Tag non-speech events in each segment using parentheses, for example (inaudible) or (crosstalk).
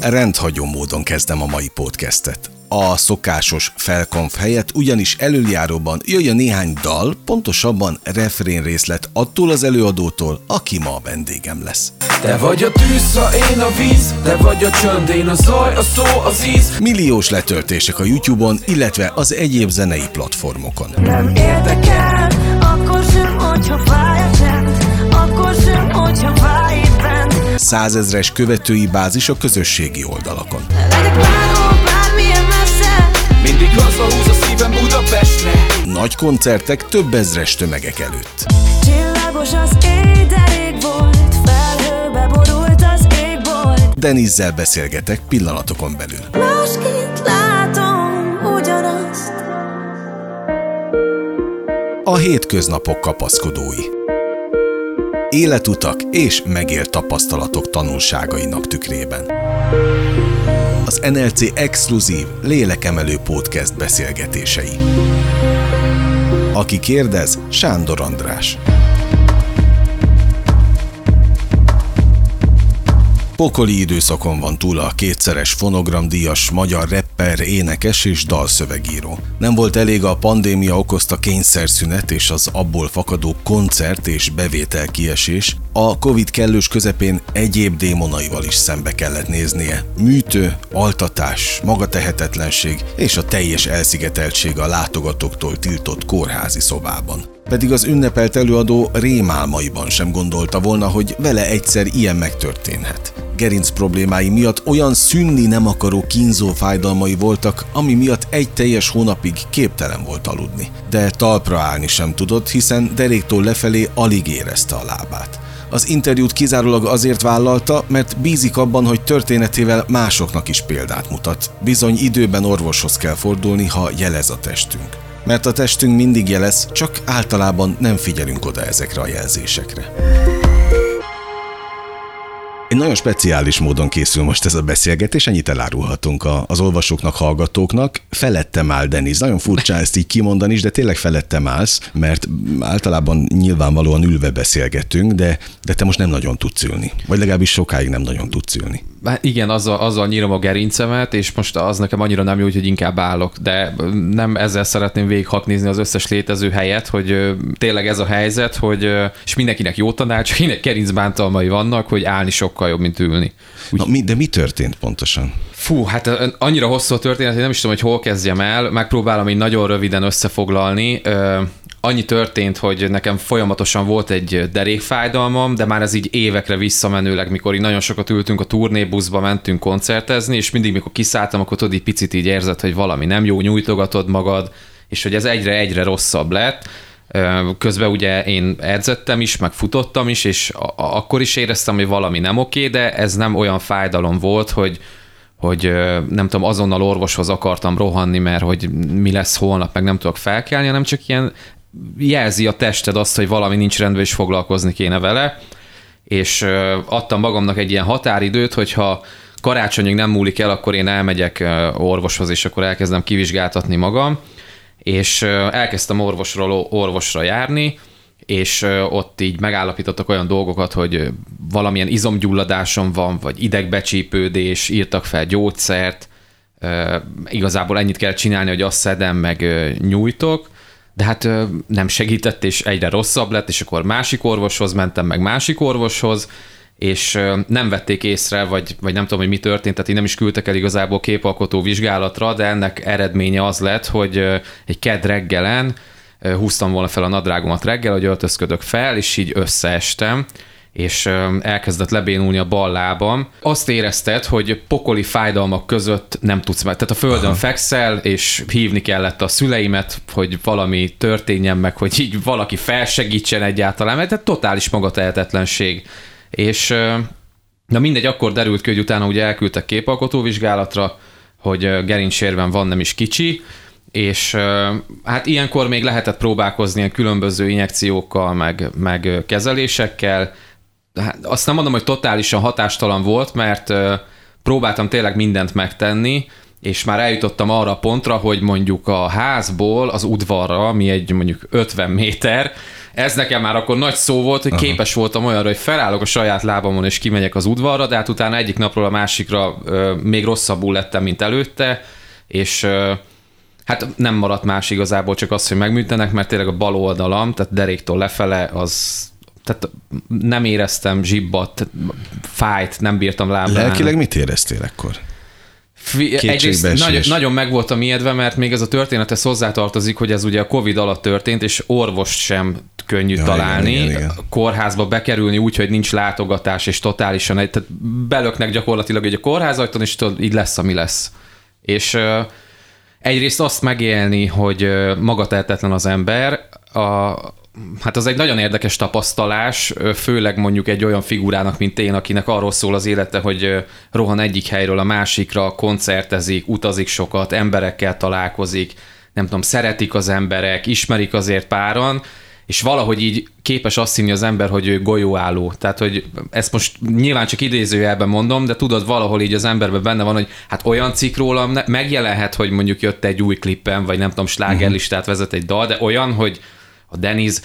Rendhagyó módon kezdem a mai podcastet. A szokásos felkonf helyett ugyanis előjáróban jöjjön néhány dal, pontosabban refrén részlet attól az előadótól, aki ma a vendégem lesz. Te vagy a tűzha, én a víz, te vagy a csönd, én a zaj, a szó, az íz. Milliós letöltések a YouTube-on, illetve az egyéb zenei platformokon. Nem érdekel, akkor sem, hogyha fáj a csend, akkor sem, hogyha fáj bent. Százezres követői bázis a közösségi oldalakon. Legyek bárhol, bármilyen messze, Mindig hazahúz a szívem Budapestre. Nagy koncertek több ezres tömegek előtt. csillagos az éj, de rég volt, felhőbe borult az égbolt. Denizzel beszélgetek pillanatokon belül. Másként látom ugyanazt, A hétköznapok kapaszkodói. Életutak és megélt tapasztalatok tanulságainak tükrében. Az NLC exkluzív lélekemelő podcast beszélgetései. Aki kérdez, Sándor András. Pokoli időszakon van túl a kétszeres fonogramdíjas magyar rapper, énekes és dalszövegíró. Nem volt elég a pandémia okozta kényszerszünet és az abból fakadó koncert és bevétel kiesés, a Covid kellős közepén egyéb démonaival is szembe kellett néznie. Műtő, altatás, magatehetetlenség és a teljes elszigeteltség a látogatóktól tiltott kórházi szobában. Pedig az ünnepelt előadó rémálmaiban sem gondolta volna, hogy vele egyszer ilyen megtörténhet. Gerinc problémái miatt olyan szűnni nem akaró kínzó fájdalmai voltak, ami miatt egy teljes hónapig képtelen volt aludni. De talpra állni sem tudott, hiszen deréktól lefelé alig érezte a lábát. Az interjút kizárólag azért vállalta, mert bízik abban, hogy történetével másoknak is példát mutat. Bizony időben orvoshoz kell fordulni, ha jelez a testünk. Mert a testünk mindig jelez, csak általában nem figyelünk oda ezekre a jelzésekre. Egy nagyon speciális módon készül most ez a beszélgetés, ennyit elárulhatunk az olvasóknak, hallgatóknak. Felettem áll Denis. Nagyon furcsa ezt így kimondani is, de tényleg felettem állsz, mert általában nyilvánvalóan ülve beszélgetünk, de, de te most nem nagyon tudsz ülni. Vagy legalábbis sokáig nem nagyon tudsz ülni. Hát igen, azzal, azzal nyírom a gerincemet, és most az nekem annyira nem jó, hogy inkább állok, de nem ezzel szeretném végighaknézni az összes létező helyet, hogy tényleg ez a helyzet, hogy és mindenkinek jó tanács, (laughs) egy gerincbántalmai vannak, hogy állni sokkal jobb, mint ülni. Úgy, Na, mi, de mi történt pontosan? fú, hát annyira hosszú a történet, hogy nem is tudom, hogy hol kezdjem el, megpróbálom így nagyon röviden összefoglalni. Annyi történt, hogy nekem folyamatosan volt egy derékfájdalmam, de már ez így évekre visszamenőleg, mikor így nagyon sokat ültünk a turnébuszba, mentünk koncertezni, és mindig, mikor kiszálltam, akkor tudod, így picit így érzed, hogy valami nem jó, nyújtogatod magad, és hogy ez egyre-egyre rosszabb lett. Közben ugye én edzettem is, meg futottam is, és akkor is éreztem, hogy valami nem oké, de ez nem olyan fájdalom volt, hogy, hogy nem tudom, azonnal orvoshoz akartam rohanni, mert hogy mi lesz holnap, meg nem tudok felkelni, hanem csak ilyen jelzi a tested azt, hogy valami nincs rendben, és foglalkozni kéne vele, és adtam magamnak egy ilyen határidőt, hogyha karácsonyig nem múlik el, akkor én elmegyek orvoshoz, és akkor elkezdem kivizsgáltatni magam, és elkezdtem orvosról orvosra járni, és ott így megállapítottak olyan dolgokat, hogy valamilyen izomgyulladásom van, vagy idegbecsípődés, írtak fel gyógyszert, igazából ennyit kell csinálni, hogy azt szedem, meg nyújtok, de hát nem segített, és egyre rosszabb lett, és akkor másik orvoshoz mentem, meg másik orvoshoz, és nem vették észre, vagy, vagy nem tudom, hogy mi történt, tehát így nem is küldtek el igazából képalkotó vizsgálatra, de ennek eredménye az lett, hogy egy kedd reggelen húztam volna fel a nadrágomat reggel, hogy öltözködök fel, és így összeestem, és elkezdett lebénulni a bal lábam. Azt érezted, hogy pokoli fájdalmak között nem tudsz meg. Tehát a földön Aha. fekszel, és hívni kellett a szüleimet, hogy valami történjen meg, hogy így valaki felsegítsen egyáltalán, mert tehát totális magatehetetlenség. És na mindegy, akkor derült ki, hogy utána ugye elküldtek képalkotóvizsgálatra, hogy ö, gerincsérven van, nem is kicsi, és hát ilyenkor még lehetett próbálkozni ilyen különböző injekciókkal, meg, meg kezelésekkel. Hát azt nem mondom, hogy totálisan hatástalan volt, mert próbáltam tényleg mindent megtenni, és már eljutottam arra a pontra, hogy mondjuk a házból az udvarra, ami egy mondjuk 50 méter, ez nekem már akkor nagy szó volt, hogy Aha. képes voltam olyanra, hogy felállok a saját lábamon és kimegyek az udvarra, de hát utána egyik napról a másikra ö, még rosszabbul lettem, mint előtte, és ö, hát nem maradt más igazából, csak az, hogy megműtenek, mert tényleg a bal oldalam, tehát deréktől lefele, az tehát nem éreztem zsibbat, fájt, nem bírtam lábán. Lelkileg mit éreztél akkor? Egyrészt nagyon, nagyon meg voltam ijedve, mert még ez a történet hozzátartozik, hogy ez ugye a Covid alatt történt, és orvost sem könnyű ja, találni. Igen, igen, igen. Kórházba bekerülni úgy, hogy nincs látogatás, és totálisan, tehát belöknek gyakorlatilag egy a kórházajton, és tudod, így lesz, ami lesz. És uh, egyrészt azt megélni, hogy uh, magatehetetlen az ember, a, Hát az egy nagyon érdekes tapasztalás, főleg mondjuk egy olyan figurának, mint én, akinek arról szól az élete, hogy rohan egyik helyről a másikra, koncertezik, utazik sokat, emberekkel találkozik, nem tudom, szeretik az emberek, ismerik azért páran, és valahogy így képes azt hinni az ember, hogy ő golyóálló. Tehát, hogy ezt most nyilván csak idézőjelben mondom, de tudod, valahol így az emberben benne van, hogy hát olyan cikk rólam megjelenhet, hogy mondjuk jött egy új klippen, vagy nem tudom, slágerlistát vezet egy dal, de olyan, hogy a Deniz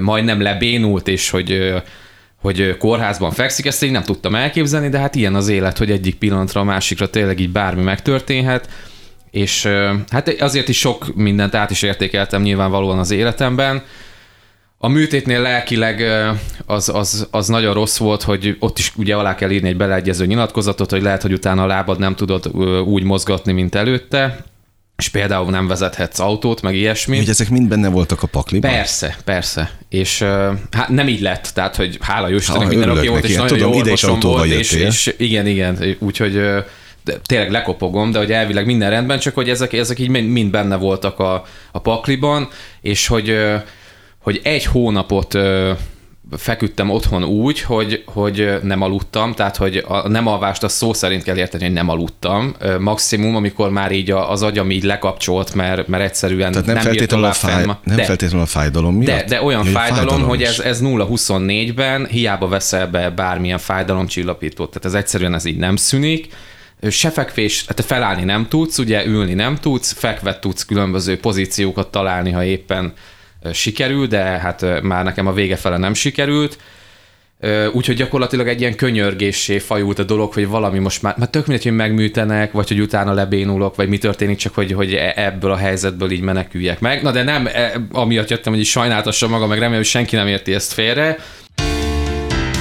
majdnem lebénult, és hogy hogy kórházban fekszik, ezt én nem tudtam elképzelni, de hát ilyen az élet, hogy egyik pillanatra a másikra tényleg így bármi megtörténhet, és hát azért is sok mindent át is értékeltem nyilvánvalóan az életemben. A műtétnél lelkileg az, az, az nagyon rossz volt, hogy ott is ugye alá kell írni egy beleegyező nyilatkozatot, hogy lehet, hogy utána a lábad nem tudod úgy mozgatni, mint előtte, és például nem vezethetsz autót, meg ilyesmi. Hogy ezek mind benne voltak a pakliban? Persze, persze. És hát nem így lett, tehát hogy hála jó Istennek minden oké volt, és nagyon jó volt, és, és, igen, igen, úgyhogy de tényleg lekopogom, de hogy elvileg minden rendben, csak hogy ezek, ezek így mind benne voltak a, a pakliban, és hogy, hogy egy hónapot feküdtem otthon úgy, hogy, hogy nem aludtam, tehát hogy a nem alvást a szó szerint kell érteni, hogy nem aludtam. Maximum, amikor már így az agyam így lekapcsolt, mert, mert egyszerűen tehát nem, nem feltétlenül a, fáj, nem de, feltétlenül a fájdalom miatt? De, de olyan fájdalom, fájdalom, hogy ez, ez 0-24-ben hiába veszel be bármilyen fájdalomcsillapítót, tehát ez egyszerűen ez így nem szűnik se fekvés, hát felállni nem tudsz, ugye ülni nem tudsz, fekve tudsz különböző pozíciókat találni, ha éppen sikerül, de hát már nekem a vége fele nem sikerült. Úgyhogy gyakorlatilag egy ilyen könyörgéssé fajult a dolog, hogy valami most már, már tök mindegy, hogy megműtenek, vagy hogy utána lebénulok, vagy mi történik, csak hogy, hogy e, ebből a helyzetből így meneküljek meg. Na de nem, e, amiatt jöttem, hogy is sajnáltassam magam, meg remélem, hogy senki nem érti ezt félre,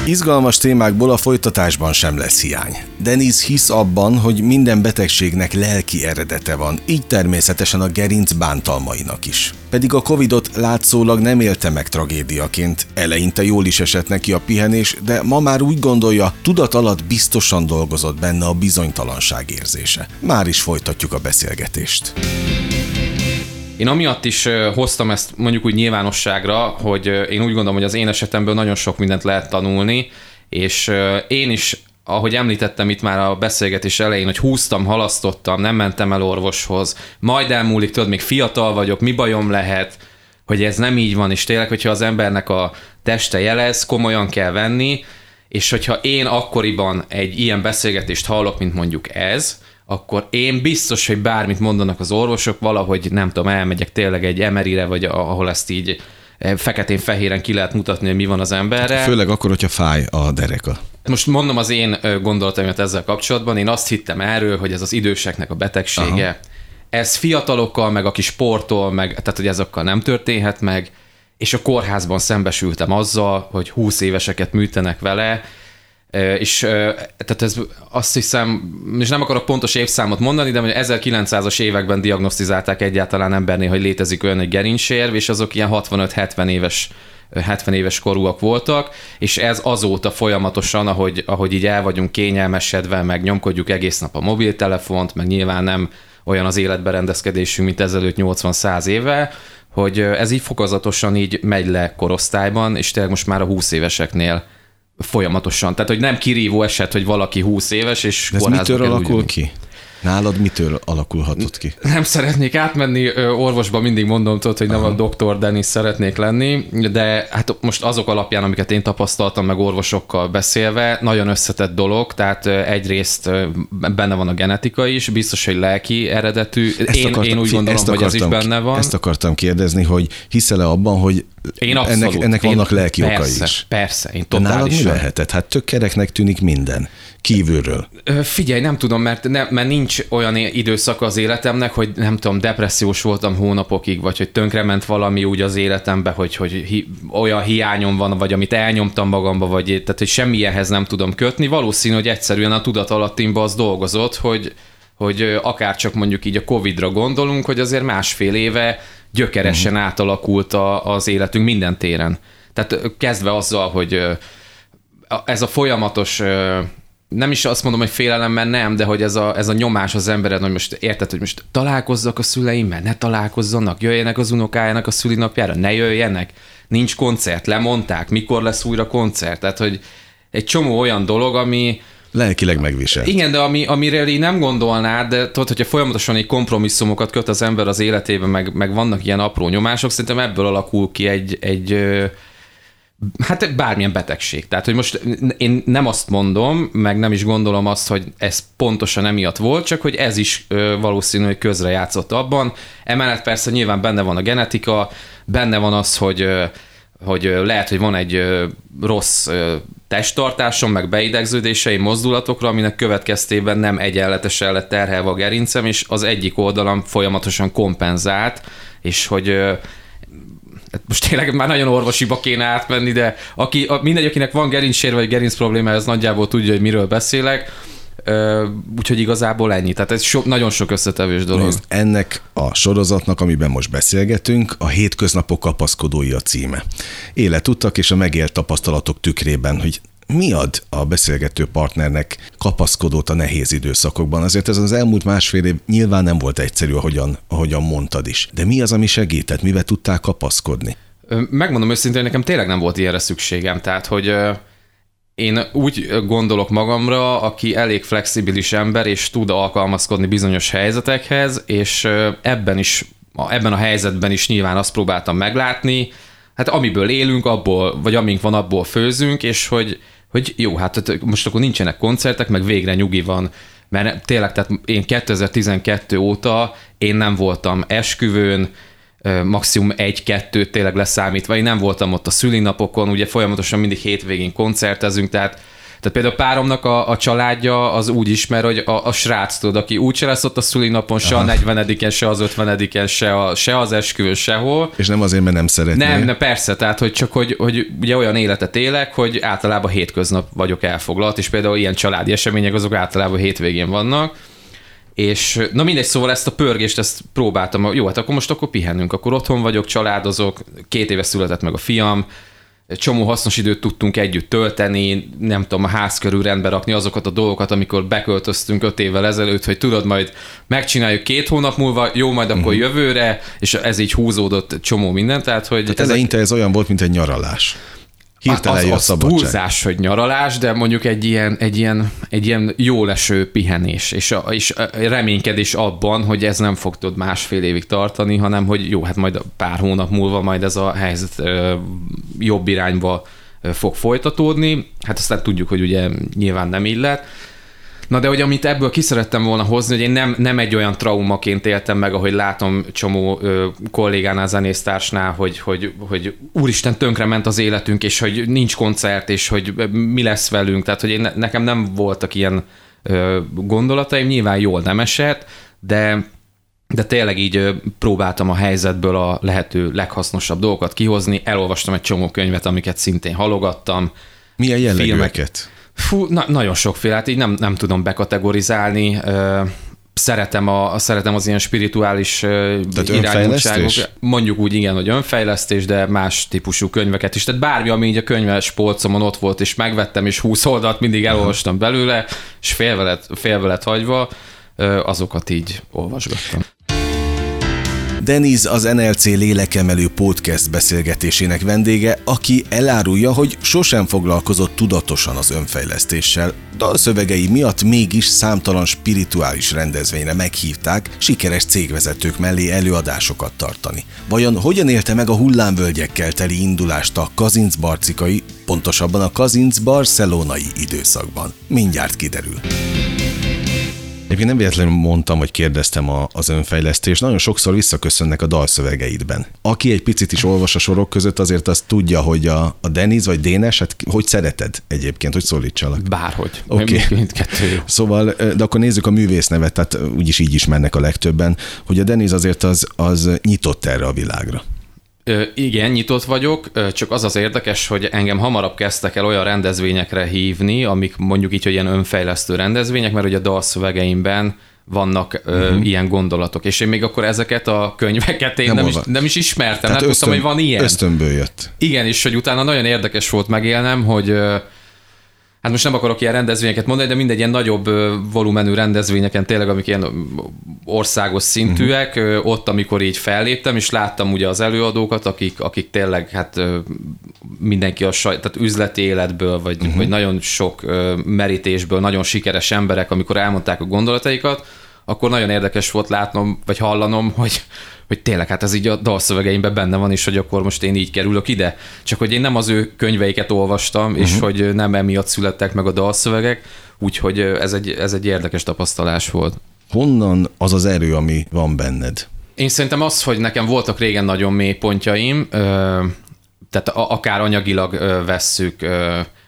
Izgalmas témákból a folytatásban sem lesz hiány. Denis hisz abban, hogy minden betegségnek lelki eredete van, így természetesen a gerinc bántalmainak is. Pedig a Covidot látszólag nem élte meg tragédiaként, eleinte jól is esett neki a pihenés, de ma már úgy gondolja, tudat alatt biztosan dolgozott benne a bizonytalanság érzése. Már is folytatjuk a beszélgetést. Én amiatt is hoztam ezt mondjuk úgy nyilvánosságra, hogy én úgy gondolom, hogy az én esetemből nagyon sok mindent lehet tanulni, és én is ahogy említettem itt már a beszélgetés elején, hogy húztam, halasztottam, nem mentem el orvoshoz, majd elmúlik, tudod, még fiatal vagyok, mi bajom lehet, hogy ez nem így van, és tényleg, hogyha az embernek a teste jelez, komolyan kell venni, és hogyha én akkoriban egy ilyen beszélgetést hallok, mint mondjuk ez, akkor én biztos, hogy bármit mondanak az orvosok, valahogy nem tudom, elmegyek tényleg egy emerire, vagy ahol ezt így eh, feketén-fehéren ki lehet mutatni, hogy mi van az emberre. Főleg akkor, hogyha fáj a dereka. Most mondom az én gondolataimat ezzel kapcsolatban. Én azt hittem erről, hogy ez az időseknek a betegsége. Aha. Ez fiatalokkal, meg aki sportol, meg, tehát hogy ezokkal nem történhet meg, és a kórházban szembesültem azzal, hogy 20 éveseket műtenek vele, és tehát ez azt hiszem, és nem akarok pontos évszámot mondani, de hogy 1900-as években diagnosztizálták egyáltalán embernél, hogy létezik olyan egy gerincsérv, és azok ilyen 65-70 éves 70 éves korúak voltak, és ez azóta folyamatosan, ahogy, ahogy így el vagyunk kényelmesedve, meg nyomkodjuk egész nap a mobiltelefont, meg nyilván nem olyan az életberendezkedésünk, mint ezelőtt 80-100 éve, hogy ez így fokozatosan így megy le korosztályban, és tényleg most már a 20 éveseknél folyamatosan. Tehát, hogy nem kirívó eset, hogy valaki 20 éves, és De ez mitől alakul ki? Nálad mitől alakulhatott ki? (laughs) Nem szeretnék átmenni orvosba, mindig mondom, tudod, hogy nem Aha. a doktor Denis szeretnék lenni, de hát most azok alapján, amiket én tapasztaltam meg orvosokkal beszélve, nagyon összetett dolog, tehát egyrészt benne van a genetika is, biztos, hogy lelki eredetű. én, akartam, én úgy gondolom, hogy ez is benne van. Ezt akartam kérdezni, hogy hiszel-e abban, hogy Én abszolút. ennek, ennek én, vannak lelki okai persze, is. Persze, én De nálad mi totálisan. lehetett? Hát tök kereknek tűnik minden. Kívülről. Figyelj, nem tudom, mert, ne, mert nincs olyan időszaka az életemnek, hogy nem tudom, depressziós voltam hónapokig, vagy hogy tönkrement valami úgy az életembe, hogy, hogy hi, olyan hiányom van, vagy amit elnyomtam magamba, vagy tehát, hogy semmilyenhez nem tudom kötni. Valószínű, hogy egyszerűen a tudatalattimba az dolgozott, hogy, hogy akár csak mondjuk így a Covid-ra gondolunk, hogy azért másfél éve gyökeresen uh-huh. átalakult a, az életünk minden téren. Tehát kezdve azzal, hogy ez a folyamatos, nem is azt mondom, hogy félelem, mert nem, de hogy ez a, ez a nyomás az embered, hogy most érted, hogy most találkozzak a szüleimmel, ne találkozzanak, jöjjenek az unokájának a szülinapjára, ne jöjjenek, nincs koncert, lemondták, mikor lesz újra koncert, tehát hogy egy csomó olyan dolog, ami, Lelkileg megvisel. igen, de ami, amiről így nem gondolnád, de tudod, hogyha folyamatosan egy kompromisszumokat köt az ember az életében, meg, meg vannak ilyen apró nyomások, szerintem ebből alakul ki egy, egy hát bármilyen betegség. Tehát, hogy most én nem azt mondom, meg nem is gondolom azt, hogy ez pontosan emiatt volt, csak hogy ez is ö, valószínű, hogy közrejátszott abban. Emellett persze nyilván benne van a genetika, benne van az, hogy ö, hogy lehet, hogy van egy rossz testtartásom, meg beidegződéseim mozdulatokra, aminek következtében nem egyenletesen lett terhelve a gerincem, és az egyik oldalam folyamatosan kompenzált, és hogy hát most tényleg már nagyon orvosiba kéne átmenni, de aki, mindegy, akinek van gerincsérve vagy gerinc problémája, az nagyjából tudja, hogy miről beszélek. Úgyhogy igazából ennyi. Tehát ez so, nagyon sok összetevős dolog. Nézd, ennek a sorozatnak, amiben most beszélgetünk, a hétköznapok kapaszkodói a címe. Életutak és a megélt tapasztalatok tükrében, hogy mi ad a beszélgető partnernek kapaszkodót a nehéz időszakokban? Azért ez az elmúlt másfél év nyilván nem volt egyszerű, ahogyan, ahogyan mondtad is. De mi az, ami segített? Mivel tudtál kapaszkodni? Megmondom őszintén, nekem tényleg nem volt ilyenre szükségem. Tehát, hogy én úgy gondolok magamra, aki elég flexibilis ember, és tud alkalmazkodni bizonyos helyzetekhez, és ebben is, ebben a helyzetben is nyilván azt próbáltam meglátni, hát amiből élünk, abból, vagy amink van, abból főzünk, és hogy, hogy jó, hát tehát most akkor nincsenek koncertek, meg végre nyugi van, mert tényleg, tehát én 2012 óta én nem voltam esküvőn, maximum egy-kettőt tényleg leszámítva. Én nem voltam ott a szülinapokon, ugye folyamatosan mindig hétvégén koncertezünk, tehát tehát például páromnak a, a családja az úgy ismer, hogy a, a srác tudod, aki úgy se lesz ott a szülinapon, se a 40 se az 50 se, a, se az esküvőn, sehol. És nem azért, mert nem szeretnél. Nem, nem, persze, tehát hogy csak, hogy, hogy ugye olyan életet élek, hogy általában hétköznap vagyok elfoglalt, és például ilyen családi események azok általában hétvégén vannak, és na mindegy, szóval ezt a pörgést, ezt próbáltam, jó, hát akkor most akkor pihenünk, akkor otthon vagyok, családozok, két éve született meg a fiam, csomó hasznos időt tudtunk együtt tölteni, nem tudom, a ház körül rendbe rakni azokat a dolgokat, amikor beköltöztünk öt évvel ezelőtt, hogy tudod, majd megcsináljuk két hónap múlva, jó, majd akkor uh-huh. jövőre, és ez így húzódott csomó minden, tehát hogy Tehát eleinte ez olyan volt, mint egy nyaralás. Hirtelen az, jön a szabadság. túlzás, hogy nyaralás, de mondjuk egy ilyen, egy ilyen, egy ilyen jó leső pihenés, és, a, és a reménykedés abban, hogy ez nem fog tudod másfél évig tartani, hanem hogy jó, hát majd pár hónap múlva majd ez a helyzet ö, jobb irányba fog folytatódni. Hát aztán tudjuk, hogy ugye nyilván nem lett. Na de hogy amit ebből ki szerettem volna hozni, hogy én nem, nem egy olyan traumaként éltem meg, ahogy látom csomó ö, kollégánál, zenésztársnál, hogy, hogy, hogy úristen tönkre ment az életünk, és hogy nincs koncert, és hogy mi lesz velünk. Tehát, hogy én, nekem nem voltak ilyen ö, gondolataim, nyilván jól nem esett, de de tényleg így próbáltam a helyzetből a lehető leghasznosabb dolgokat kihozni, elolvastam egy csomó könyvet, amiket szintén halogattam, Milyen filmek. Fú, na, nagyon sokféle, hát így nem, nem tudom bekategorizálni. Szeretem, a, szeretem az ilyen spirituális Tehát irányultságok. Mondjuk úgy igen, hogy önfejlesztés, de más típusú könyveket is. Tehát bármi, ami így a könyves polcomon ott volt, és megvettem, és 20 oldalt mindig elolvastam belőle, és félve lett, félve lett hagyva, azokat így olvasgattam. Deniz az NLC lélekemelő podcast beszélgetésének vendége, aki elárulja, hogy sosem foglalkozott tudatosan az önfejlesztéssel. Dalszövegei miatt mégis számtalan spirituális rendezvényre meghívták sikeres cégvezetők mellé előadásokat tartani. Vajon hogyan élte meg a hullámvölgyekkel teli indulást a kazincbarcikai, pontosabban a kazinc barcelonai időszakban? Mindjárt kiderül. Egyébként nem véletlenül mondtam, hogy kérdeztem a, az önfejlesztés. Nagyon sokszor visszaköszönnek a dalszövegeidben. Aki egy picit is olvas a sorok között, azért azt tudja, hogy a, a Deniz vagy Dénes, hát hogy szereted egyébként, hogy szólítsalak? Bárhogy. Oké. Okay. Szóval, de akkor nézzük a művész nevet, tehát úgyis így ismernek a legtöbben, hogy a Deniz azért az, az nyitott erre a világra. Ö, igen, nyitott vagyok, ö, csak az az érdekes, hogy engem hamarabb kezdtek el olyan rendezvényekre hívni, amik mondjuk így, hogy ilyen önfejlesztő rendezvények, mert ugye a dalszövegeimben vannak ö, uh-huh. ilyen gondolatok, és én még akkor ezeket a könyveket én nem, nem, is, nem is ismertem, Tehát nem ösztön, tudtam, hogy van ilyen. Ösztönből jött. Igen, és hogy utána nagyon érdekes volt megélnem, hogy hát most nem akarok ilyen rendezvényeket mondani, de mindegy ilyen nagyobb volumenű rendezvényeken tényleg, amik ilyen országos szintűek, uh-huh. ott, amikor így felléptem, és láttam ugye az előadókat, akik, akik tényleg hát mindenki a saj, tehát üzleti életből, vagy, uh-huh. vagy nagyon sok merítésből, nagyon sikeres emberek, amikor elmondták a gondolataikat, akkor nagyon érdekes volt látnom, vagy hallanom, hogy, hogy tényleg hát ez így a dalszövegeimben benne van is, hogy akkor most én így kerülök ide. Csak hogy én nem az ő könyveiket olvastam, uh-huh. és mhm. hogy nem emiatt születtek meg a dalszövegek, úgyhogy ez egy, ez egy érdekes tapasztalás volt. Honnan az az erő, ami van benned? Én szerintem az, hogy nekem voltak régen nagyon mély pontjaim, tehát akár anyagilag vesszük,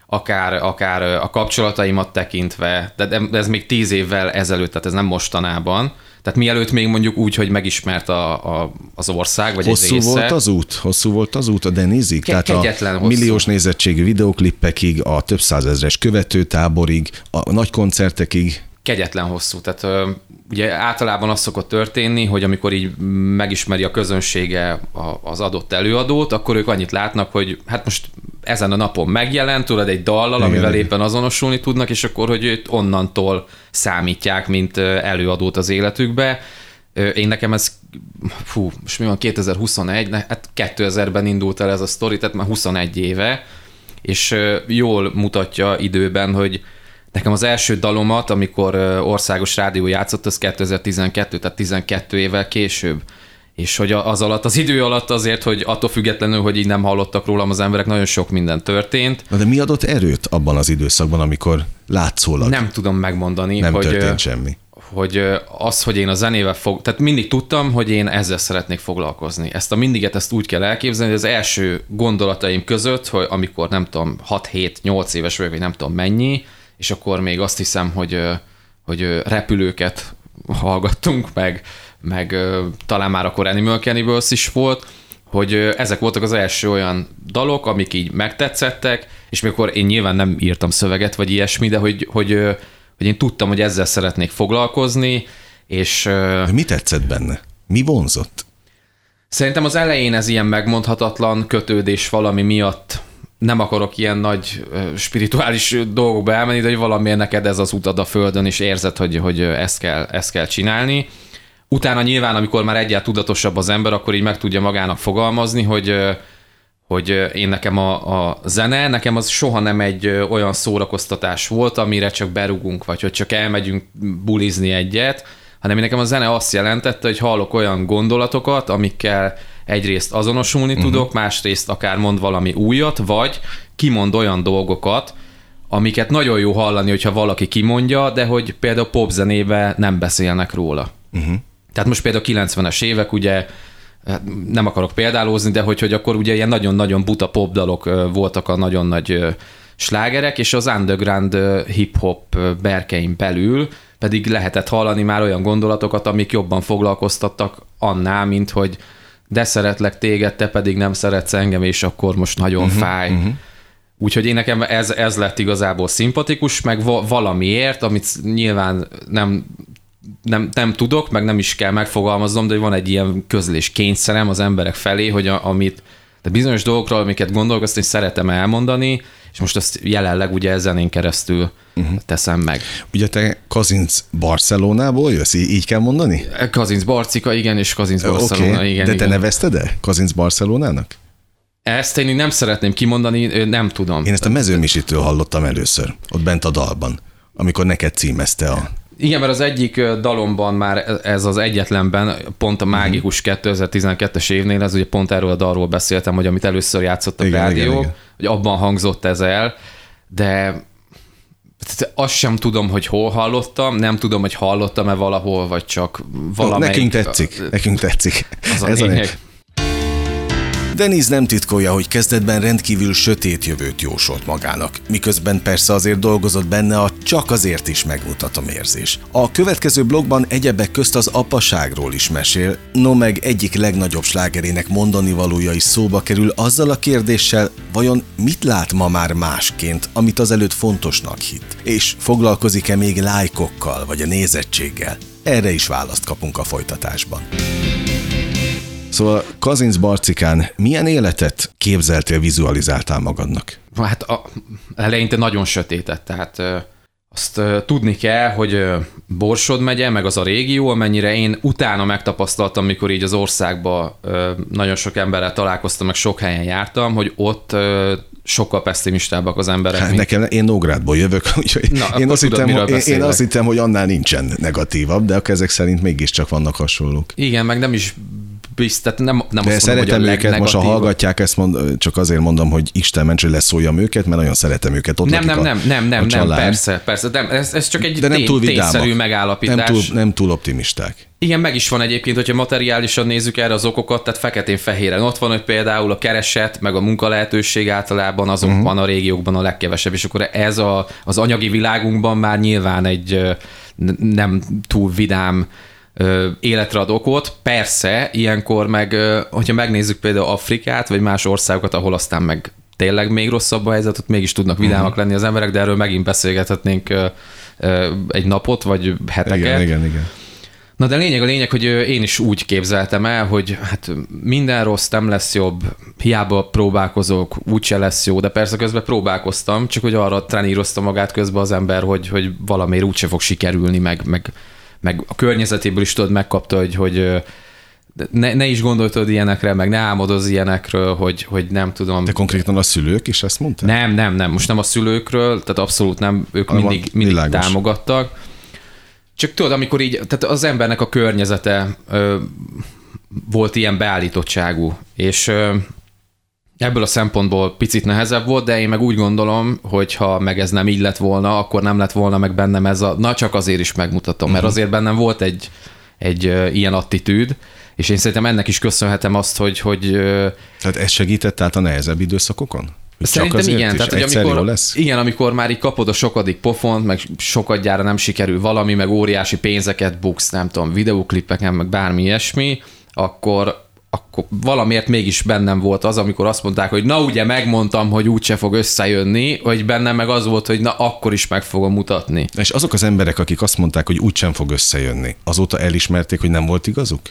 akár, akár a kapcsolataimat tekintve, de ez még tíz évvel ezelőtt, tehát ez nem mostanában, tehát mielőtt még mondjuk úgy, hogy megismert a, a, az ország, vagy Hosszú egy része. volt az út? Hosszú volt az út a Denizig? Ke- Tehát a hosszú. milliós nézettségű videoklippekig, a több százezres követőtáborig, a nagy koncertekig? Kegyetlen hosszú. Tehát ugye általában az szokott történni, hogy amikor így megismeri a közönsége az adott előadót, akkor ők annyit látnak, hogy hát most ezen a napon megjelent, tudod, egy dallal, Igen. amivel éppen azonosulni tudnak, és akkor, hogy őt onnantól számítják, mint előadót az életükbe. Én nekem ez, fú, most mi van, 2021, hát 2000-ben indult el ez a sztori, tehát már 21 éve, és jól mutatja időben, hogy Nekem az első dalomat, amikor országos rádió játszott, az 2012, tehát 12 évvel később. És hogy az alatt, az idő alatt azért, hogy attól függetlenül, hogy így nem hallottak rólam az emberek, nagyon sok minden történt. Na de mi adott erőt abban az időszakban, amikor látszólag? Nem tudom megmondani. Nem hogy, történt semmi. Hogy az, hogy én a zenével fog... Tehát mindig tudtam, hogy én ezzel szeretnék foglalkozni. Ezt a mindiget ezt úgy kell elképzelni, hogy az első gondolataim között, hogy amikor nem tudom, 6-7-8 éves vagyok, vagy nem tudom mennyi, és akkor még azt hiszem, hogy, hogy repülőket hallgattunk, meg, meg talán már akkor Animal Cannibals is volt, hogy ezek voltak az első olyan dalok, amik így megtetszettek, és mikor én nyilván nem írtam szöveget, vagy ilyesmi, de hogy, hogy, hogy én tudtam, hogy ezzel szeretnék foglalkozni, és... Mi tetszett benne? Mi vonzott? Szerintem az elején ez ilyen megmondhatatlan kötődés valami miatt nem akarok ilyen nagy spirituális dolgokba elmenni, de hogy valamiért neked ez az utad a földön, és érzed, hogy, hogy ezt, kell, ezt kell csinálni. Utána nyilván, amikor már egyáltalán tudatosabb az ember, akkor így meg tudja magának fogalmazni, hogy hogy én nekem a, a zene, nekem az soha nem egy olyan szórakoztatás volt, amire csak berugunk, vagy hogy csak elmegyünk bulizni egyet, hanem nekem a zene azt jelentette, hogy hallok olyan gondolatokat, amikkel egyrészt azonosulni uh-huh. tudok, másrészt akár mond valami újat, vagy kimond olyan dolgokat, amiket nagyon jó hallani, hogyha valaki kimondja, de hogy például popzenébe nem beszélnek róla. Uh-huh. Tehát most például 90-es évek, ugye hát nem akarok példálózni, de hogy, hogy akkor ugye ilyen nagyon-nagyon buta popdalok voltak a nagyon nagy slágerek, és az underground hip-hop berkein belül pedig lehetett hallani már olyan gondolatokat, amik jobban foglalkoztattak annál, mint hogy de szeretlek téged, te pedig nem szeretsz engem, és akkor most nagyon uh-huh, fáj. Uh-huh. Úgyhogy én nekem ez, ez lett igazából szimpatikus, meg valamiért, amit nyilván nem, nem, nem tudok, meg nem is kell megfogalmaznom, de van egy ilyen közlés kényszerem az emberek felé, hogy a, amit de bizonyos dolgokról, amiket gondolok, azt én szeretem elmondani, és most azt jelenleg ugye zenén keresztül uh-huh. teszem meg. Ugye te Kazinc Barcelonából jössz, így kell mondani? Kazinc Barcika, igen, és Kazinc Barcelona, okay. igen. De te igen. nevezted-e Kazinc Barcelonának? Ezt én nem szeretném kimondani, nem tudom. Én ezt a mezőmisitől hallottam először, ott bent a dalban, amikor neked címezte a... Igen, mert az egyik dalomban már ez az egyetlenben, pont a mágikus 2012-es évnél, ez ugye pont erről a dalról beszéltem, hogy amit először játszott a igen, rádió, igen, igen. hogy abban hangzott ez el, de azt sem tudom, hogy hol hallottam, nem tudom, hogy hallottam-e valahol, vagy csak valamelyik... Nekünk tetszik, nekünk tetszik. Az a Ez a lényeg. Denis nem titkolja, hogy kezdetben rendkívül sötét jövőt jósolt magának, miközben persze azért dolgozott benne a csak azért is megmutatom érzés. A következő blogban egyebek közt az apaságról is mesél, no meg egyik legnagyobb slágerének mondani valója is szóba kerül azzal a kérdéssel, vajon mit lát ma már másként, amit azelőtt fontosnak hitt, és foglalkozik-e még lájkokkal vagy a nézettséggel? Erre is választ kapunk a folytatásban. Szóval Kazinc Barcikán milyen életet képzeltél, vizualizáltál magadnak? Hát a, eleinte nagyon sötétet, tehát azt tudni kell, hogy Borsod megye, meg az a régió, amennyire én utána megtapasztaltam, mikor így az országba nagyon sok emberrel találkoztam, meg sok helyen jártam, hogy ott sokkal pessimistábbak az emberek. Hát mint- nekem, én Nógrádból jövök, (laughs) úgyhogy Na, én, azt tudod, hittem, hogy, én, azt hittem, hogy annál nincsen negatívabb, de ezek szerint mégiscsak vannak hasonlók. Igen, meg nem is bizt, tehát nem, nem De azt mondom, hogy a szeretem őket, most ha hallgatják ezt, mond, csak azért mondom, hogy Isten ments, hogy leszóljam őket, mert nagyon szeretem őket. Ott Nem, nem, a, nem, nem, nem, nem, persze, persze, nem, ez, ez csak egy De nem tény, túl tényszerű megállapítás. Nem túl, nem túl optimisták. Igen, meg is van egyébként, hogyha materiálisan nézzük erre az okokat, tehát feketén-fehéren. Ott van, hogy például a kereset, meg a munkalehetőség általában azokban Mhm. uh-huh. a régiókban a legkevesebb, és akkor ez a, az anyagi világunkban már nyilván egy nem túl vidám életre ad okot. Persze, ilyenkor meg, hogyha megnézzük például Afrikát, vagy más országokat, ahol aztán meg tényleg még rosszabb a helyzet, ott mégis tudnak Mhm. vidámak lenni az emberek, de erről megint beszélgethetnénk egy napot, vagy heteket. Igen, igen, igen. Na de lényeg a lényeg, hogy én is úgy képzeltem el, hogy hát minden rossz nem lesz jobb, hiába próbálkozok, úgyse lesz jó, de persze közben próbálkoztam, csak hogy arra trenírozta magát közben az ember, hogy, hogy valamiért úgyse fog sikerülni, meg, meg, meg a környezetéből is tudod, megkapta, hogy, hogy ne, ne is gondoltad ilyenekre, meg ne álmodozz ilyenekről, hogy, hogy nem tudom. De konkrétan a szülők is ezt mondták? Nem, nem, nem. Most nem a szülőkről, tehát abszolút nem. Ők Van, mindig, mindig világos. támogattak. Csak tudod, amikor így, tehát az embernek a környezete ö, volt ilyen beállítottságú, és ö, ebből a szempontból picit nehezebb volt, de én meg úgy gondolom, hogy ha meg ez nem így lett volna, akkor nem lett volna meg bennem ez a, na csak azért is megmutatom, mert azért bennem volt egy, egy ö, ilyen attitűd, és én szerintem ennek is köszönhetem azt, hogy, hogy ö, Tehát ez segített át a nehezebb időszakokon? Hogy Szerintem azért igen, tehát hogy amikor, lesz? igen, amikor már így kapod a sokadik pofont, meg sokadjára nem sikerül valami, meg óriási pénzeket buksz, nem tudom, videóklipeken, meg bármi ilyesmi, akkor, akkor valamiért mégis bennem volt az, amikor azt mondták, hogy na ugye megmondtam, hogy úgyse fog összejönni, hogy bennem meg az volt, hogy na akkor is meg fogom mutatni. És azok az emberek, akik azt mondták, hogy úgysem fog összejönni, azóta elismerték, hogy nem volt igazuk?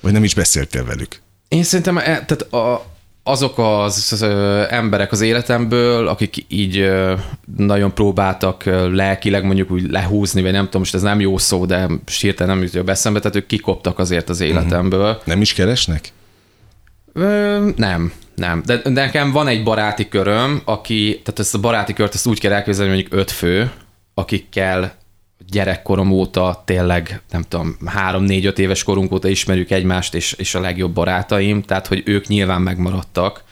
Vagy nem is beszéltél velük? Én szerintem e, tehát a, azok az, az ö, emberek az életemből, akik így ö, nagyon próbáltak ö, lelkileg mondjuk úgy lehúzni, vagy nem tudom, most ez nem jó szó, de hirtelen nem jut jobb eszembe, tehát ők kikoptak azért az életemből. Nem is keresnek? Ö, nem, nem. De, de nekem van egy baráti köröm, aki, tehát ezt a baráti kört ezt úgy kell elképzelni, mondjuk öt fő, akikkel gyerekkorom óta tényleg, nem tudom, három, négy, öt éves korunk óta ismerjük egymást, és, és a legjobb barátaim, tehát hogy ők nyilván megmaradtak.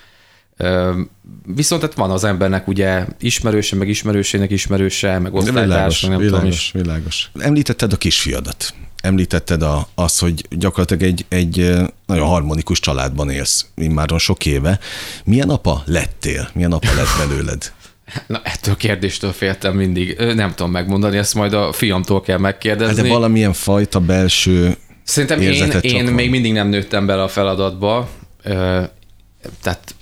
Viszont tehát van az embernek ugye ismerőse, meg ismerősének ismerőse, meg osztálytárs, nem tudom világos, is. világos. Említetted a kisfiadat. Említetted a, az, hogy gyakorlatilag egy, egy nagyon harmonikus családban élsz immáron sok éve. Milyen apa lettél? Milyen apa lett belőled? (laughs) Na, ettől a kérdéstől féltem mindig. Nem tudom megmondani, ezt majd a fiamtól kell megkérdezni. Hát de valamilyen fajta belső Szerintem én, én még mindig nem nőttem bele a feladatba, tehát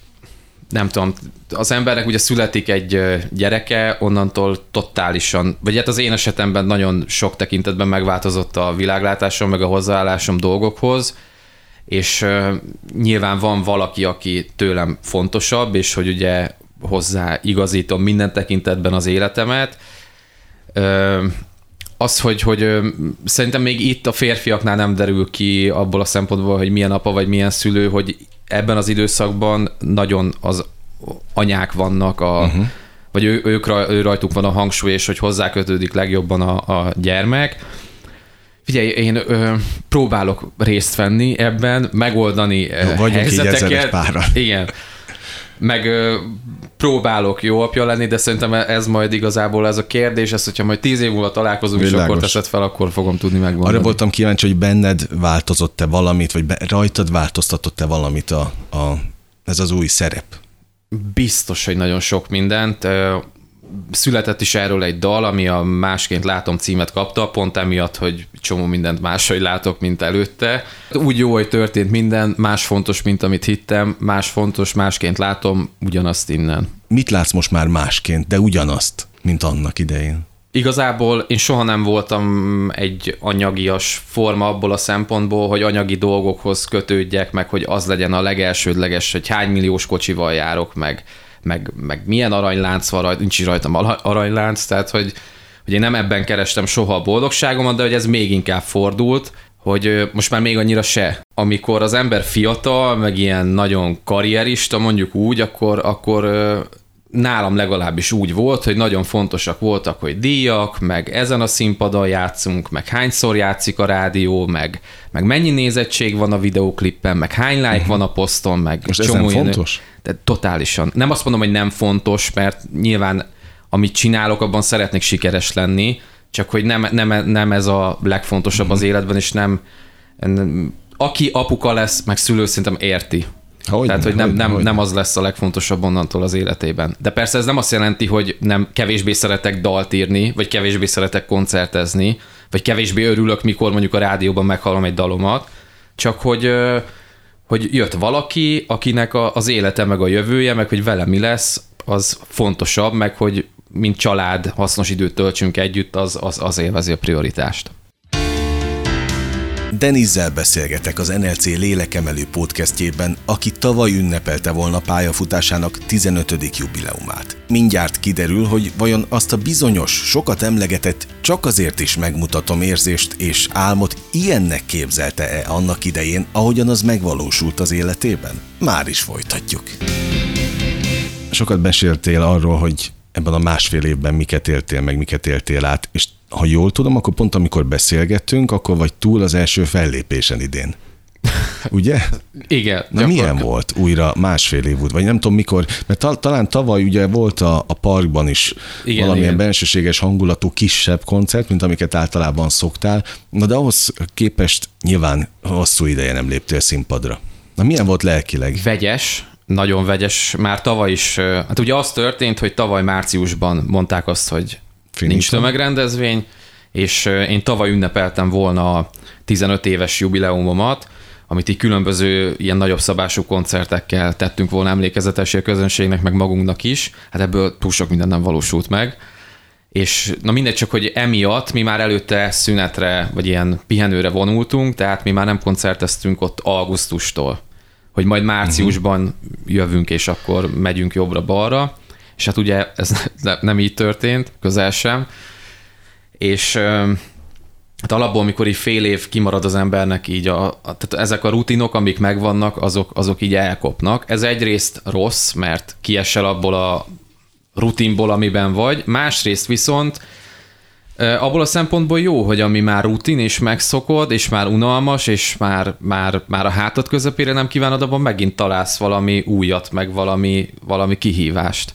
nem tudom, az embernek ugye születik egy gyereke, onnantól totálisan, vagy hát az én esetemben nagyon sok tekintetben megváltozott a világlátásom, meg a hozzáállásom dolgokhoz, és nyilván van valaki, aki tőlem fontosabb, és hogy ugye hozzá igazítom minden tekintetben az életemet, az, hogy, hogy szerintem még itt a férfiaknál nem derül ki abból a szempontból, hogy milyen apa vagy milyen szülő, hogy ebben az időszakban nagyon az anyák vannak, a, uh-huh. vagy ő, ők, ő rajtuk van a hangsúly, és hogy hozzákötődik legjobban a, a gyermek. Figyelj, én ö, próbálok részt venni ebben, megoldani ö, Vagyunk így helyzeteket. páran. Igen. Meg ö, próbálok jó apja lenni, de szerintem ez majd igazából ez a kérdés, ez, hogyha majd tíz év múlva találkozunk, és Világos. akkor teszed fel, akkor fogom tudni megmondani. Arra voltam kíváncsi, hogy benned változott-e valamit, vagy be, rajtad változtatott-e valamit a, a, ez az új szerep? Biztos, hogy nagyon sok mindent. Született is erről egy dal, ami a Másként látom címet kapta, pont emiatt, hogy csomó mindent máshogy látok, mint előtte. Úgy jó, hogy történt minden, más fontos, mint amit hittem, más fontos, másként látom, ugyanazt innen. Mit látsz most már másként, de ugyanazt, mint annak idején? Igazából én soha nem voltam egy anyagias forma abból a szempontból, hogy anyagi dolgokhoz kötődjek, meg hogy az legyen a legelsődleges, hogy hány milliós kocsival járok, meg, meg, meg milyen aranylánc van rajta, nincs is rajtam aranylánc, tehát hogy, hogy én nem ebben kerestem soha a boldogságomat, de hogy ez még inkább fordult, hogy most már még annyira se. Amikor az ember fiatal, meg ilyen nagyon karrierista, mondjuk úgy, akkor, akkor nálam legalábbis úgy volt, hogy nagyon fontosak voltak, hogy díjak, meg ezen a színpadon játszunk, meg hányszor játszik a rádió, meg, meg mennyi nézettség van a videóklippen, meg hány like uh-huh. van a poszton, meg. Most csomó ilyen- fontos? De totálisan. Nem azt mondom, hogy nem fontos, mert nyilván amit csinálok, abban szeretnék sikeres lenni, csak hogy nem, nem, nem ez a legfontosabb az életben, és nem, nem aki apuka lesz, meg szülő szerintem érti. Hogyne, Tehát, hogy nem, hogyne, nem, hogyne. nem az lesz a legfontosabb onnantól az életében. De persze ez nem azt jelenti, hogy nem kevésbé szeretek dalt írni, vagy kevésbé szeretek koncertezni, vagy kevésbé örülök, mikor mondjuk a rádióban meghallom egy dalomat, csak hogy, hogy jött valaki, akinek a, az élete, meg a jövője, meg hogy vele mi lesz, az fontosabb, meg hogy mint család hasznos időt töltsünk együtt, az, az, az élvezi a prioritást. Denizzel beszélgetek az NLC Lélekemelő podcastjében, aki tavaly ünnepelte volna pályafutásának 15. jubileumát. Mindjárt kiderül, hogy vajon azt a bizonyos, sokat emlegetett, csak azért is megmutatom érzést és álmot ilyennek képzelte-e annak idején, ahogyan az megvalósult az életében? Már is folytatjuk. Sokat meséltél arról, hogy ebben a másfél évben miket éltél, meg miket éltél át, és ha jól tudom, akkor pont amikor beszélgettünk, akkor vagy túl az első fellépésen idén. (laughs) Ugye? Igen. Na milyen volt újra másfél év után? Vagy nem tudom mikor, mert ta, talán tavaly ugye volt a, a parkban is Igen, valamilyen igen. bensőséges hangulatú kisebb koncert, mint amiket általában szoktál. Na de ahhoz képest nyilván hosszú ideje nem léptél színpadra. Na milyen volt lelkileg? Vegyes, nagyon vegyes. Már tavaly is, hát ugye az történt, hogy tavaly márciusban mondták azt, hogy Finito. nincs tömegrendezvény, és én tavaly ünnepeltem volna a 15 éves jubileumomat, amit így különböző ilyen nagyobb szabású koncertekkel tettünk volna emlékezetesé a közönségnek, meg magunknak is. Hát ebből túl sok minden nem valósult meg. És na mindegy, csak hogy emiatt mi már előtte szünetre, vagy ilyen pihenőre vonultunk, tehát mi már nem koncerteztünk ott augusztustól, hogy majd márciusban jövünk, és akkor megyünk jobbra-balra, és hát ugye ez (laughs) ne- nem így történt, közel sem, és hát alapból, amikor így fél év kimarad az embernek így, a, a, tehát ezek a rutinok, amik megvannak, azok, azok így elkopnak. Ez egyrészt rossz, mert kiesel abból a rutinból, amiben vagy, másrészt viszont abból a szempontból jó, hogy ami már rutin, és megszokod, és már unalmas, és már, már, már a hátad közepére nem kívánod, abban megint találsz valami újat, meg valami, valami kihívást.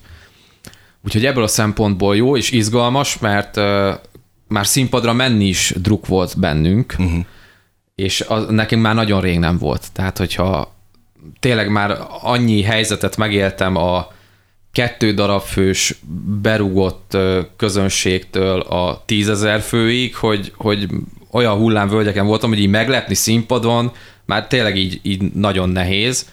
Úgyhogy ebből a szempontból jó és izgalmas, mert ö, már színpadra menni is druk volt bennünk, uh-huh. és az, nekünk már nagyon rég nem volt. Tehát, hogyha tényleg már annyi helyzetet megéltem a kettő darab fős berugott ö, közönségtől a tízezer főig, hogy, hogy olyan hullámvölgyeken voltam, hogy így meglepni színpadon, már tényleg így, így nagyon nehéz,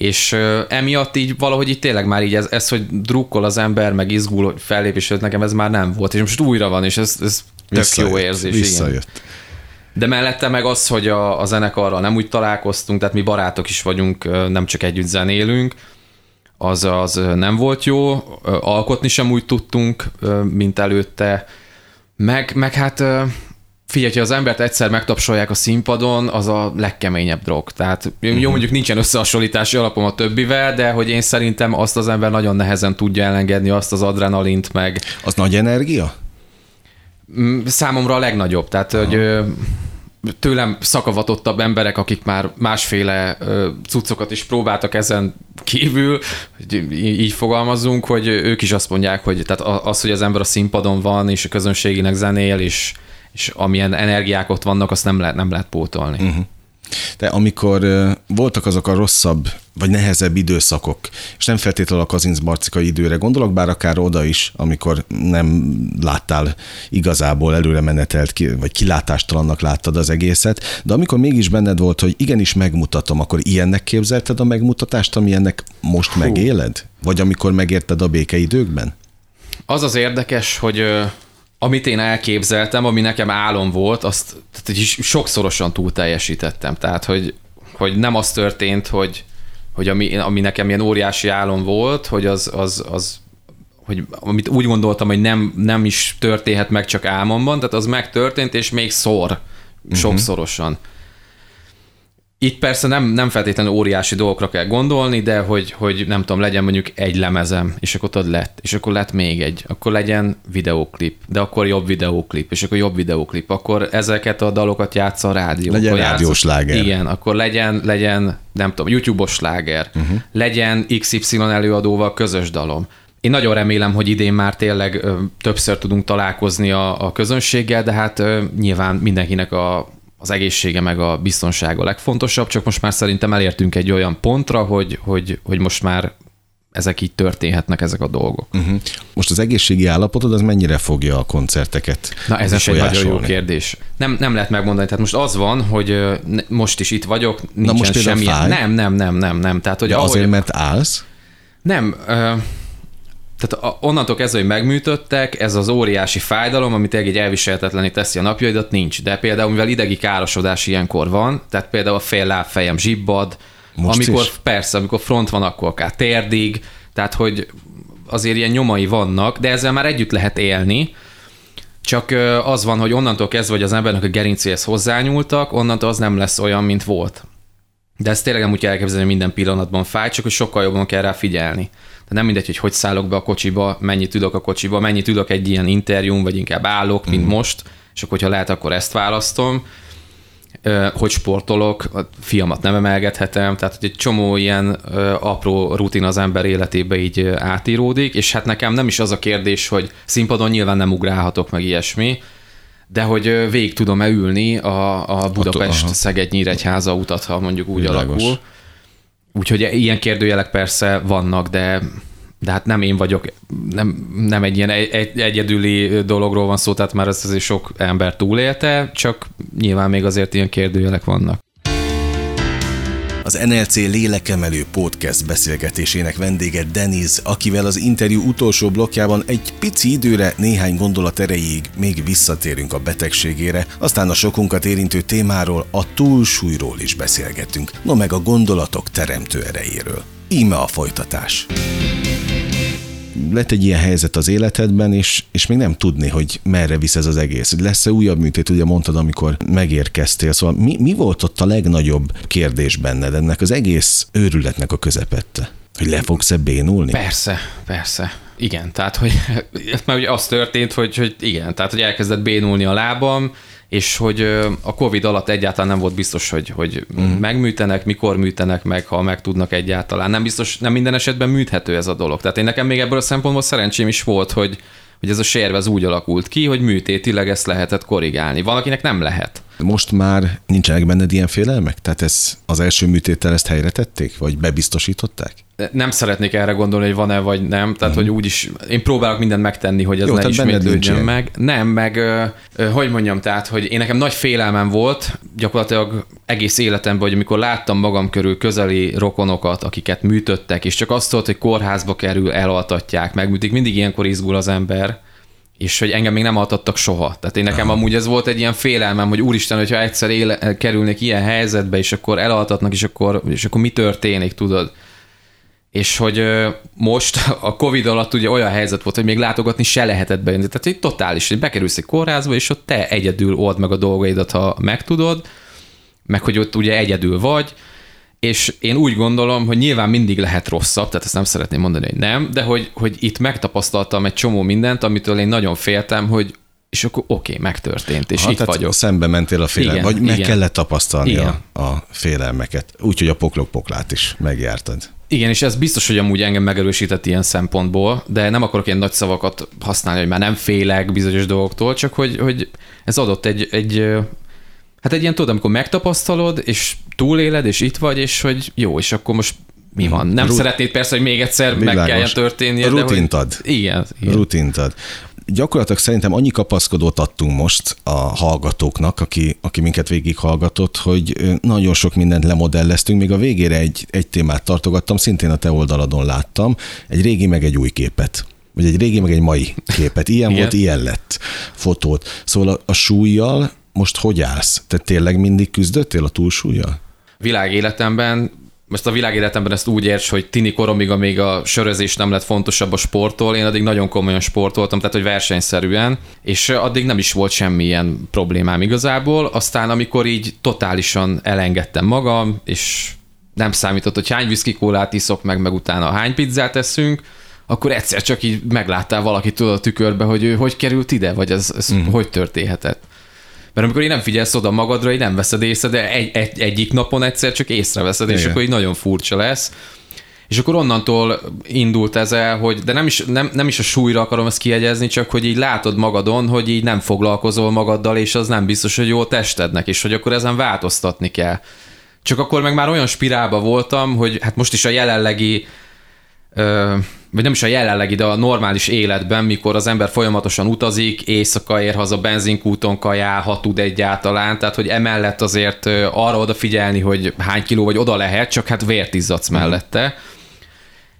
és ö, emiatt így valahogy így tényleg már így ez, ez hogy drukkol az ember, meg izgul, hogy fellépés nekem ez már nem volt, és most újra van, és ez, ez tök jó érzés. Igen. Visszajött. De mellette meg az, hogy a, a zenekarral nem úgy találkoztunk, tehát mi barátok is vagyunk, nem csak együtt zenélünk, az, az nem volt jó, alkotni sem úgy tudtunk, mint előtte, meg, meg hát figyelj, hogy az embert egyszer megtapsolják a színpadon, az a legkeményebb drog. Tehát jó, mondjuk nincsen összehasonlítási alapom a többivel, de hogy én szerintem azt az ember nagyon nehezen tudja elengedni, azt az adrenalint, meg Az nagy energia? Mm, Számomra a legnagyobb. Tehát, hogy ö, tőlem szakavatottabb emberek, akik már másféle cuccokat is próbáltak ezen kívül, hogy így fogalmazunk, hogy ők is azt mondják, hogy tehát az, hogy az ember a színpadon van, és a közönségének zenél, és, és amilyen energiák ott vannak, azt nem lehet, nem lehet pótolni. Uh-huh. De amikor voltak azok a rosszabb vagy nehezebb időszakok, és nem feltétlenül a Kazincbarcika időre gondolok, bár akár oda is, amikor nem láttál igazából előre menetelt, vagy kilátástalannak láttad az egészet, de amikor mégis benned volt, hogy igenis megmutatom, akkor ilyennek képzelted a megmutatást, ami ennek most Hú. megéled? Vagy amikor megérted a békeidőkben? Az az érdekes, hogy amit én elképzeltem, ami nekem álom volt, azt tehát sokszorosan túl teljesítettem. Tehát, hogy, hogy nem az történt, hogy, hogy ami, ami nekem ilyen óriási álom volt, hogy az, az, az hogy amit úgy gondoltam, hogy nem, nem is történhet meg csak álmomban, tehát az megtörtént, és még szor, sokszorosan. Itt persze nem, nem feltétlenül óriási dolgokra kell gondolni, de hogy, hogy nem tudom, legyen mondjuk egy lemezem, és akkor ott lett, és akkor lett még egy, akkor legyen videóklip, de akkor jobb videóklip, és akkor jobb videóklip, akkor ezeket a dalokat játsza a rádió. Legyen rádiós sláger. Igen, akkor legyen, legyen nem tudom, YouTube-os sláger, uh-huh. legyen XY előadóval közös dalom. Én nagyon remélem, hogy idén már tényleg ö, többször tudunk találkozni a, a közönséggel, de hát ö, nyilván mindenkinek a, az egészsége meg a biztonsága legfontosabb, csak most már szerintem elértünk egy olyan pontra, hogy, hogy, hogy most már ezek így történhetnek, ezek a dolgok. Uh-huh. Most az egészségi állapotod az mennyire fogja a koncerteket Na ez is egy nagyon jó kérdés. Nem, nem lehet megmondani, tehát most az van, hogy most is itt vagyok, nincsen most például semmilyen... fáj? Nem, nem, nem, nem, nem. Tehát, hogy De ahogy, azért, mert állsz? Nem, ö, tehát a- onnantól kezdve, hogy megműtöttek, ez az óriási fájdalom, amit egy elviselhetetlené teszi a napjaidat, nincs. De például, mivel idegi károsodás ilyenkor van, tehát például a fél lábfejem zsibbad, Most amikor, is? persze, amikor front van, akkor akár térdig, tehát hogy azért ilyen nyomai vannak, de ezzel már együtt lehet élni, csak az van, hogy onnantól kezdve, hogy az embernek a gerincéhez hozzányúltak, onnantól az nem lesz olyan, mint volt. De ezt tényleg nem úgy kell elképzelni, hogy minden pillanatban fáj, csak hogy sokkal jobban kell rá figyelni. Tehát nem mindegy, hogy hogy szállok be a kocsiba, mennyit ülök a kocsiba, mennyit ülök egy ilyen interjún, vagy inkább állok, mint most, és akkor, hogyha lehet, akkor ezt választom. Hogy sportolok, a fiamat nem emelgethetem, tehát hogy egy csomó ilyen apró rutin az ember életébe így átíródik, és hát nekem nem is az a kérdés, hogy színpadon nyilván nem ugrálhatok meg ilyesmi, de hogy végig tudom-e ülni a, a. Budapest-Szeged-Nyíregyháza utat, ha mondjuk úgy Világos. alakul. Úgyhogy ilyen kérdőjelek persze vannak, de de hát nem én vagyok, nem, nem egy ilyen egy, egy, egyedüli dologról van szó, tehát már ezt azért sok ember túlélte, csak nyilván még azért ilyen kérdőjelek vannak. Az NLC lélekemelő podcast beszélgetésének vendége Deniz, akivel az interjú utolsó blokkjában egy pici időre, néhány gondolat erejéig még visszatérünk a betegségére, aztán a sokunkat érintő témáról, a túlsúlyról is beszélgetünk, no meg a gondolatok teremtő erejéről. Íme a folytatás. Lett egy ilyen helyzet az életedben, és, és még nem tudni, hogy merre visz ez az egész. Lesz-e újabb műtét, ugye mondtad, amikor megérkeztél. Szóval mi, mi volt ott a legnagyobb kérdés benned ennek az egész őrületnek a közepette? Hogy le fogsz-e bénulni? Persze, persze. Igen, tehát hogy (laughs) mert ugye az történt, hogy, hogy igen, tehát hogy elkezdett bénulni a lábam, és hogy a Covid alatt egyáltalán nem volt biztos, hogy, hogy mm. megműtenek, mikor műtenek meg, ha meg tudnak egyáltalán. Nem biztos, nem minden esetben műthető ez a dolog. Tehát én nekem még ebből a szempontból szerencsém is volt, hogy, hogy ez a sérv ez úgy alakult ki, hogy műtétileg ezt lehetett korrigálni. Van, akinek nem lehet. Most már nincsenek benned ilyen félelmek? Tehát ez az első műtéttel ezt helyre tették? Vagy bebiztosították? Nem szeretnék erre gondolni, hogy van-e vagy nem, tehát hogy úgyis én próbálok mindent megtenni, hogy ez. Jó, ne ismétlődjön meg. Nem, meg ö, hogy mondjam, tehát, hogy én nekem nagy félelmem volt, gyakorlatilag egész életemben, hogy amikor láttam magam körül közeli rokonokat, akiket műtöttek, és csak azt tudod, hogy kórházba kerül, elaltatják, megműtik, mindig ilyenkor izgul az ember, és hogy engem még nem altattak soha. Tehát én nekem amúgy ez volt egy ilyen félelmem, hogy úristen, hogyha egyszer éle, kerülnék ilyen helyzetbe, és akkor elaltatnak, és akkor, és akkor mi történik, tudod? És hogy most (laughs) a Covid alatt ugye olyan helyzet volt, hogy még látogatni se lehetett bejönni. Tehát egy totális, hogy bekerülsz egy kórházba, és ott te egyedül old meg a dolgaidat, ha megtudod, meg hogy ott ugye egyedül vagy, és én úgy gondolom, hogy nyilván mindig lehet rosszabb, tehát ezt nem szeretném mondani, hogy nem, de hogy, hogy itt megtapasztaltam egy csomó mindent, amitől én nagyon féltem, hogy és akkor oké, okay, megtörtént, és Ha, itt vagyok. Szembe mentél a félelem, vagy meg igen. kellett tapasztalni Igen. a, a félelmeket. Úgyhogy a poklok poklát is megjártad. Igen, és ez biztos, hogy amúgy engem megerősített ilyen szempontból, de nem akarok ilyen nagy szavakat használni, hogy már nem félek bizonyos dolgoktól, csak hogy, hogy ez adott egy, egy hát egy ilyen tudod, amikor megtapasztalod, és túléled, és itt vagy, és hogy jó, és akkor most mi van? Nem Rut- szeretnéd persze, hogy még egyszer meg Világos. kelljen történnie, A de rutint hogy... Igen, igen. Rutint ad. Gyakorlatilag szerintem annyi kapaszkodót adtunk most a hallgatóknak, aki, aki minket végighallgatott, hogy nagyon sok mindent lemodelleztünk, még a végére egy, egy témát tartogattam, szintén a te oldaladon láttam, egy régi meg egy új képet. Vagy egy régi meg egy mai képet. Ilyen volt, ilyen lett fotót. Szóval a, a súlyjal most hogy állsz? Te tényleg mindig küzdöttél a túlsúlyjal? világéletemben, most a világéletemben ezt úgy érts, hogy tini koromig, amíg a sörözés nem lett fontosabb a sporttól, én addig nagyon komolyan sportoltam, tehát hogy versenyszerűen, és addig nem is volt semmilyen problémám igazából. Aztán amikor így totálisan elengedtem magam, és nem számított, hogy hány viszkikólát iszok meg, meg utána hány pizzát eszünk, akkor egyszer csak így megláttál valakit a tükörbe, hogy ő hogy került ide, vagy ez, ez uh-huh. hogy történhetett. Mert amikor így nem figyelsz oda magadra, így nem veszed észre, de egy, egy, egyik napon egyszer csak észreveszed, és Igen. akkor így nagyon furcsa lesz. És akkor onnantól indult ez el, hogy, de nem is, nem, nem is a súlyra akarom ezt kiegyezni, csak hogy így látod magadon, hogy így nem foglalkozol magaddal, és az nem biztos, hogy jó a testednek, és hogy akkor ezen változtatni kell. Csak akkor meg már olyan spirálba voltam, hogy hát most is a jelenlegi vagy nem is a jelenlegi, de a normális életben, mikor az ember folyamatosan utazik, éjszaka ér haza, benzinkúton kajál, ha tud egyáltalán, tehát hogy emellett azért arra odafigyelni, hogy hány kiló vagy oda lehet, csak hát vért izzadsz mellette.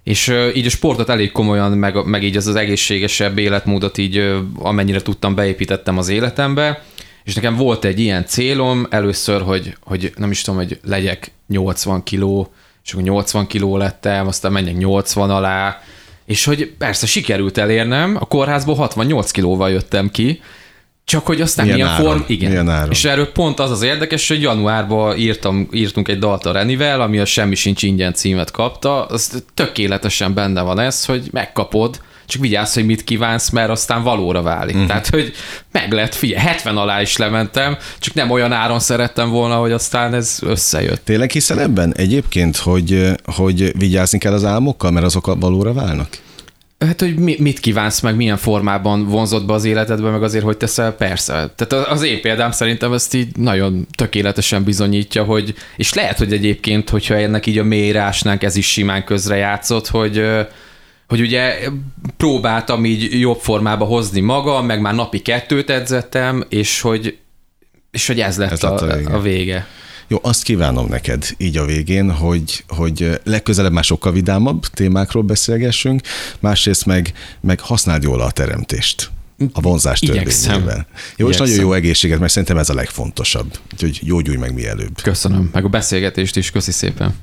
És így a sportot elég komolyan, meg, meg így az az egészségesebb életmódot így amennyire tudtam beépítettem az életembe, és nekem volt egy ilyen célom először, hogy, hogy nem is tudom, hogy legyek 80 kiló, és akkor 80 kiló lettem, aztán menjek 80 alá, és hogy persze sikerült elérnem, a kórházból 68 kilóval jöttem ki, csak hogy aztán Milyen milyen, áron? form, igen. Milyen áron? És erről pont az az érdekes, hogy januárban írtam, írtunk egy dalt a Renivel, ami a Semmi sincs ingyen címet kapta, az tökéletesen benne van ez, hogy megkapod, csak vigyázz, hogy mit kívánsz, mert aztán valóra válik. Uh-huh. Tehát, hogy meg lett, figyelj, 70 alá is lementem, csak nem olyan áron szerettem volna, hogy aztán ez összejött. Tényleg hiszel ebben egyébként, hogy, hogy vigyázni kell az álmokkal, mert azok valóra válnak? Hát, hogy mi, mit kívánsz meg, milyen formában vonzott be az életedbe, meg azért, hogy teszel, persze. Tehát az én példám szerintem ezt így nagyon tökéletesen bizonyítja, hogy, és lehet, hogy egyébként, hogyha ennek így a mélyre ásnánk, ez is simán közre játszott, hogy, hogy ugye próbáltam így jobb formába hozni magam, meg már napi kettőt edzettem, és hogy, és hogy ez lett, Ez lett a a, vége. a vége. Jó, azt kívánom neked így a végén, hogy, hogy legközelebb már sokkal vidámabb témákról beszélgessünk, másrészt meg, meg használd jól a teremtést. A vonzás törvényével. Jó, és Igyekszem. nagyon jó egészséget, mert szerintem ez a legfontosabb. Úgyhogy gyógyulj meg mielőbb. Köszönöm, meg a beszélgetést is, köszi szépen.